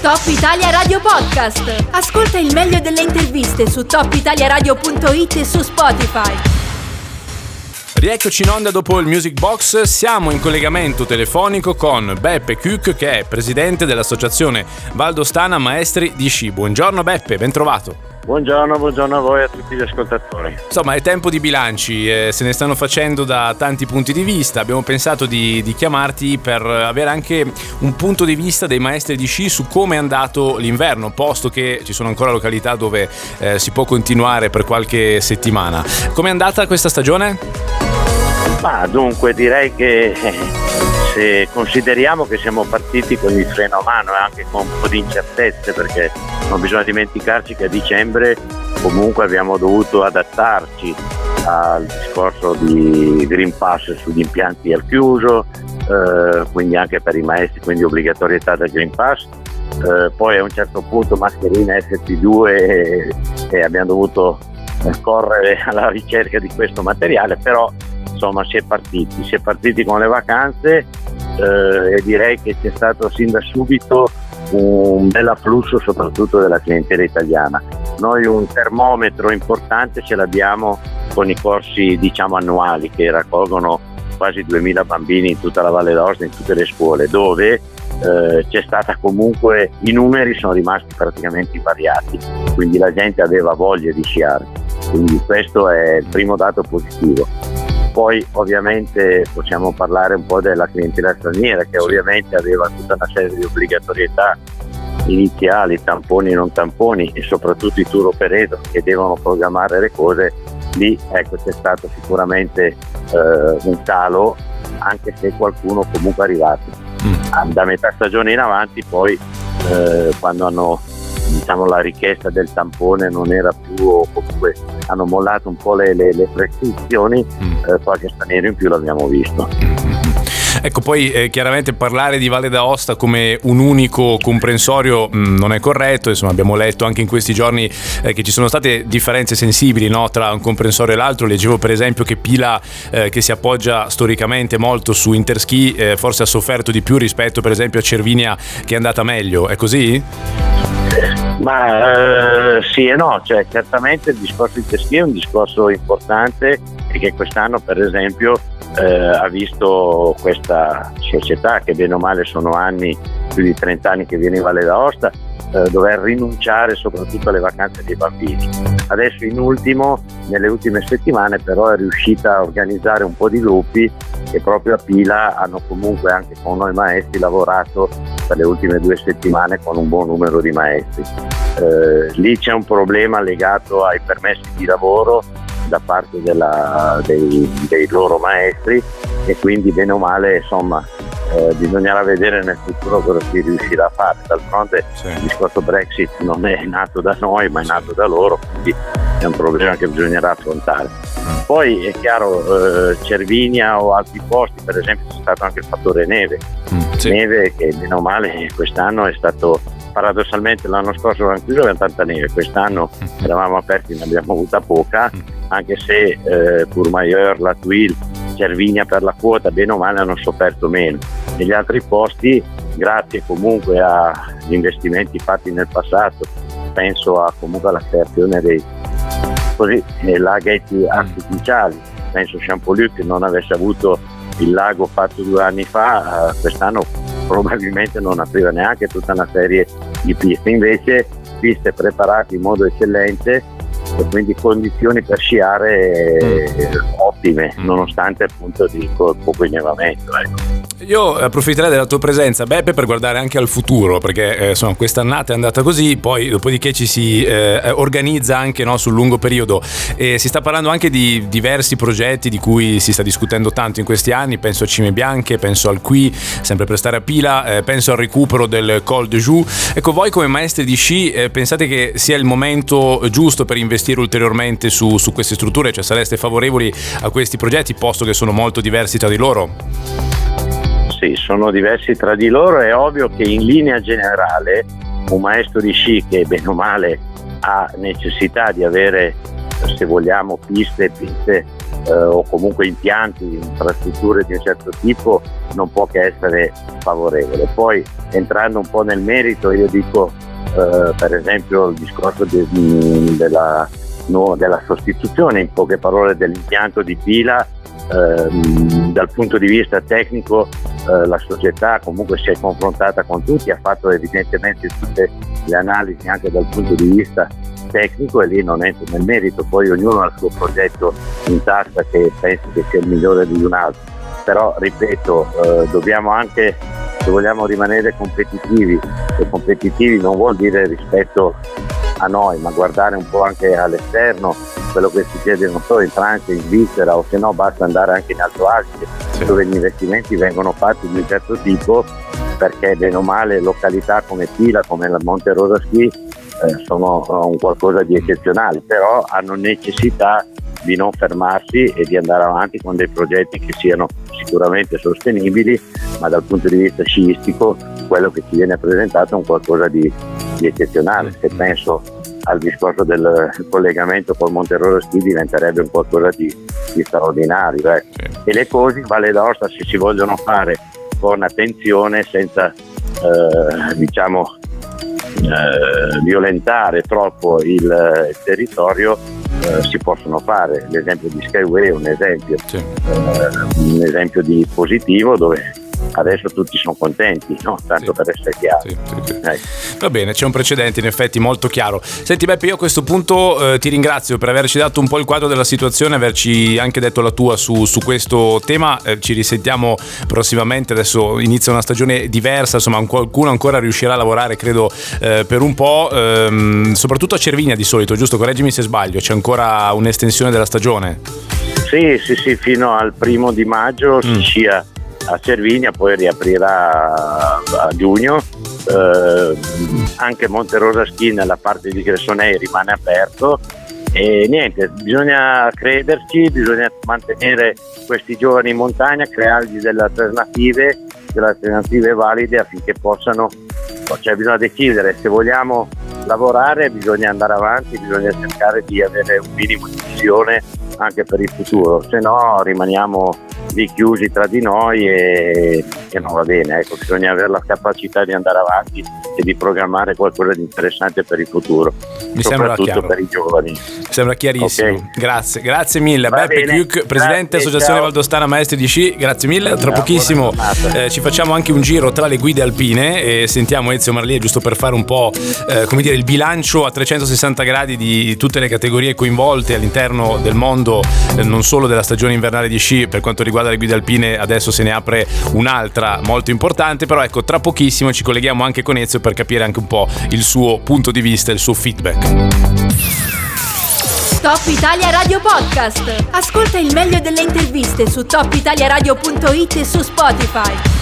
Top Italia Radio Podcast. Ascolta il meglio delle interviste su topitaliaradio.it e su Spotify. Rieccoci in onda dopo il Music Box, siamo in collegamento telefonico con Beppe Cuc che è presidente dell'associazione Valdostana Maestri di Sci. Buongiorno Beppe, ben trovato. Buongiorno, buongiorno a voi e a tutti gli ascoltatori. Insomma, è tempo di bilanci, eh, se ne stanno facendo da tanti punti di vista. Abbiamo pensato di, di, chiamarti per avere anche un punto di vista dei maestri di sci su come è andato l'inverno, posto che ci sono ancora località dove eh, si può continuare per qualche settimana. Com'è andata questa stagione? Ma dunque direi che eh, se consideriamo che siamo partiti con il freno a mano e anche con un po' di incertezze perché non bisogna dimenticarci che a dicembre comunque abbiamo dovuto adattarci al discorso di Green Pass sugli impianti al chiuso, eh, quindi anche per i maestri, quindi obbligatorietà del Green Pass. Eh, poi a un certo punto mascherina FP2 e, e abbiamo dovuto correre alla ricerca di questo materiale, però insomma si è partiti, si è partiti con le vacanze eh, e direi che c'è stato sin da subito un bel afflusso soprattutto della clientela italiana. Noi un termometro importante ce l'abbiamo con i corsi diciamo annuali che raccolgono quasi 2000 bambini in tutta la Valle d'Aosta, in tutte le scuole, dove eh, c'è stata comunque, i numeri sono rimasti praticamente invariati, quindi la gente aveva voglia di sciare, quindi questo è il primo dato positivo. Poi ovviamente possiamo parlare un po' della clientela straniera che ovviamente aveva tutta una serie di obbligatorietà iniziali, tamponi e non tamponi e soprattutto i tour operator che devono programmare le cose, lì ecco, c'è stato sicuramente eh, un calo anche se qualcuno comunque è arrivato. Mm. Da metà stagione in avanti poi eh, quando hanno diciamo, la richiesta del tampone non era più o comunque hanno mollato un po' le, le, le prescrizioni, mm. eh, qualche straniero in più l'abbiamo visto. Mm-hmm. Ecco, poi eh, chiaramente parlare di Valle d'Aosta come un unico comprensorio mh, mm, non è corretto, insomma abbiamo letto anche in questi giorni eh, che ci sono state differenze sensibili no, tra un comprensorio e l'altro, leggevo per esempio che Pila eh, che si appoggia storicamente molto su Interski eh, forse ha sofferto di più rispetto per esempio a Cervinia che è andata meglio, è così? Ma eh, sì e no, cioè, certamente il discorso di Teschi è un discorso importante e che quest'anno per esempio eh, ha visto questa società che bene o male sono anni, più di 30 anni che viene in Valle d'Aosta, eh, dover rinunciare soprattutto alle vacanze dei bambini. Adesso in ultimo, nelle ultime settimane però è riuscita a organizzare un po' di gruppi che proprio a Pila hanno comunque anche con noi maestri lavorato per le ultime due settimane con un buon numero di maestri. Eh, lì c'è un problema legato ai permessi di lavoro da parte della, dei, dei, loro maestri e quindi bene o male insomma eh, bisognerà vedere nel futuro cosa si riuscirà a fare. D'altronde sì. il discorso Brexit non è nato da noi ma è nato da loro, quindi è un problema che bisognerà affrontare. Poi è chiaro, eh, Cervinia o altri posti, per esempio c'è stato anche il fattore neve, mm, sì. neve che bene o male quest'anno è stato paradossalmente l'anno scorso avevamo chiuso avevamo tanta neve, quest'anno mm. eravamo aperti ne abbiamo avuta poca, mm. anche se eh, Courmayeur, La Tuile, Cervinia per la quota bene o male hanno sofferto meno. Negli altri posti, grazie comunque agli investimenti fatti nel passato, penso a, comunque alla creazione dei così, eh, laghetti mm. artificiali, penso Champollieu che non avesse avuto il lago fatto due anni fa, eh, quest'anno probabilmente non apriva neanche tutta una serie di piste, invece piste preparate in modo eccellente e quindi condizioni per sciare mm. ottime mm. nonostante appunto di poco innevamento. Ecco. Io approfitterei della tua presenza, Beppe, per guardare anche al futuro, perché eh, insomma, quest'annata è andata così, poi dopodiché ci si eh, organizza anche no, sul lungo periodo. E si sta parlando anche di diversi progetti di cui si sta discutendo tanto in questi anni, penso a Cime Bianche, penso al Qui, sempre per stare a pila, eh, penso al recupero del Col de Joux. Ecco, voi come maestri di sci eh, pensate che sia il momento giusto per investire ulteriormente su, su queste strutture? Cioè sareste favorevoli a questi progetti, posto che sono molto diversi tra di loro? Sì, sono diversi tra di loro, è ovvio che in linea generale un maestro di sci che bene o male ha necessità di avere, se vogliamo, piste, piste eh, o comunque impianti, infrastrutture di un certo tipo non può che essere favorevole. Poi entrando un po' nel merito io dico eh, per esempio il discorso de, della, no, della, sostituzione in poche parole dell'impianto di pila ehm, dal punto di vista tecnico eh, la società comunque si è confrontata con tutti, ha fatto evidentemente tutte le analisi anche dal punto di vista tecnico e lì non entro nel merito, poi ognuno ha il suo progetto in tasca che penso che sia il migliore di un altro, però ripeto, eh, dobbiamo anche, se vogliamo rimanere competitivi, e competitivi non vuol dire rispetto a noi, ma guardare un po' anche all'esterno, quello che succede non solo in Francia, in Svizzera o se no basta andare anche in Alto Adige, sì. dove gli investimenti vengono fatti di un certo tipo perché bene o male località come Pila, come la Monte Rosa Ski eh, sono un qualcosa di eccezionale, però hanno necessità di non fermarsi e di andare avanti con dei progetti che siano sicuramente sostenibili, ma dal punto di vista sciistico quello che ci viene presentato è un qualcosa di, di eccezionale. Se penso al discorso del collegamento col Monteroro Ski diventerebbe un qualcosa di, di straordinario. Eh. E le cose in Valle d'Aosta se si vogliono fare con attenzione senza eh, diciamo eh, violentare troppo il, il territorio eh, si possono fare. L'esempio di Skyway è un esempio, sì. eh, un esempio di positivo dove adesso tutti sono contenti, no? tanto sì. per essere chiaro. Sì, sì, ecco. Va bene, c'è un precedente in effetti molto chiaro. Senti Beppe, io a questo punto eh, ti ringrazio per averci dato un po' il quadro della situazione, averci anche detto la tua su, su questo tema, eh, ci risentiamo prossimamente, adesso inizia una stagione diversa, insomma qualcuno ancora riuscirà a lavorare credo eh, per un po', ehm, soprattutto a Cervinia di solito, giusto? Correggimi se sbaglio, c'è ancora un'estensione della stagione? Sì, sì, sì, fino al primo di maggio mm. si scia a Cervinia, poi riaprirà a giugno. Eh, anche Monterosa Ski nella parte di Gressonei rimane aperto e niente, bisogna crederci, bisogna mantenere questi giovani in montagna, creargli delle alternative, delle alternative valide affinché possano, cioè bisogna decidere se vogliamo lavorare, bisogna andare avanti, bisogna cercare di avere un minimo di visione anche per il futuro, se no rimaniamo lì chiusi tra di noi e, e non va bene, ecco, bisogna avere la capacità di andare avanti e di programmare qualcosa di interessante per il futuro, Mi soprattutto per i giovani. Mi sembra chiarissimo, okay. grazie, grazie mille. Va Beppe Chiuc, Presidente grazie, Associazione ciao. Valdostana Maestri di Sci, grazie mille, tra pochissimo eh, ci facciamo anche un giro tra le guide alpine e sentiamo Ezio Marlie giusto per fare un po' eh, come dire il bilancio a 360 gradi di tutte le categorie coinvolte all'interno del mondo, eh, non solo della stagione invernale di sci per quanto riguarda le guide alpine adesso se ne apre un'altra molto importante, però ecco tra pochissimo ci colleghiamo anche con Ezio per capire anche un po' il suo punto di vista, il suo feedback. Top Italia Radio Podcast. Ascolta il meglio delle interviste su topitaliaradio.it e su Spotify.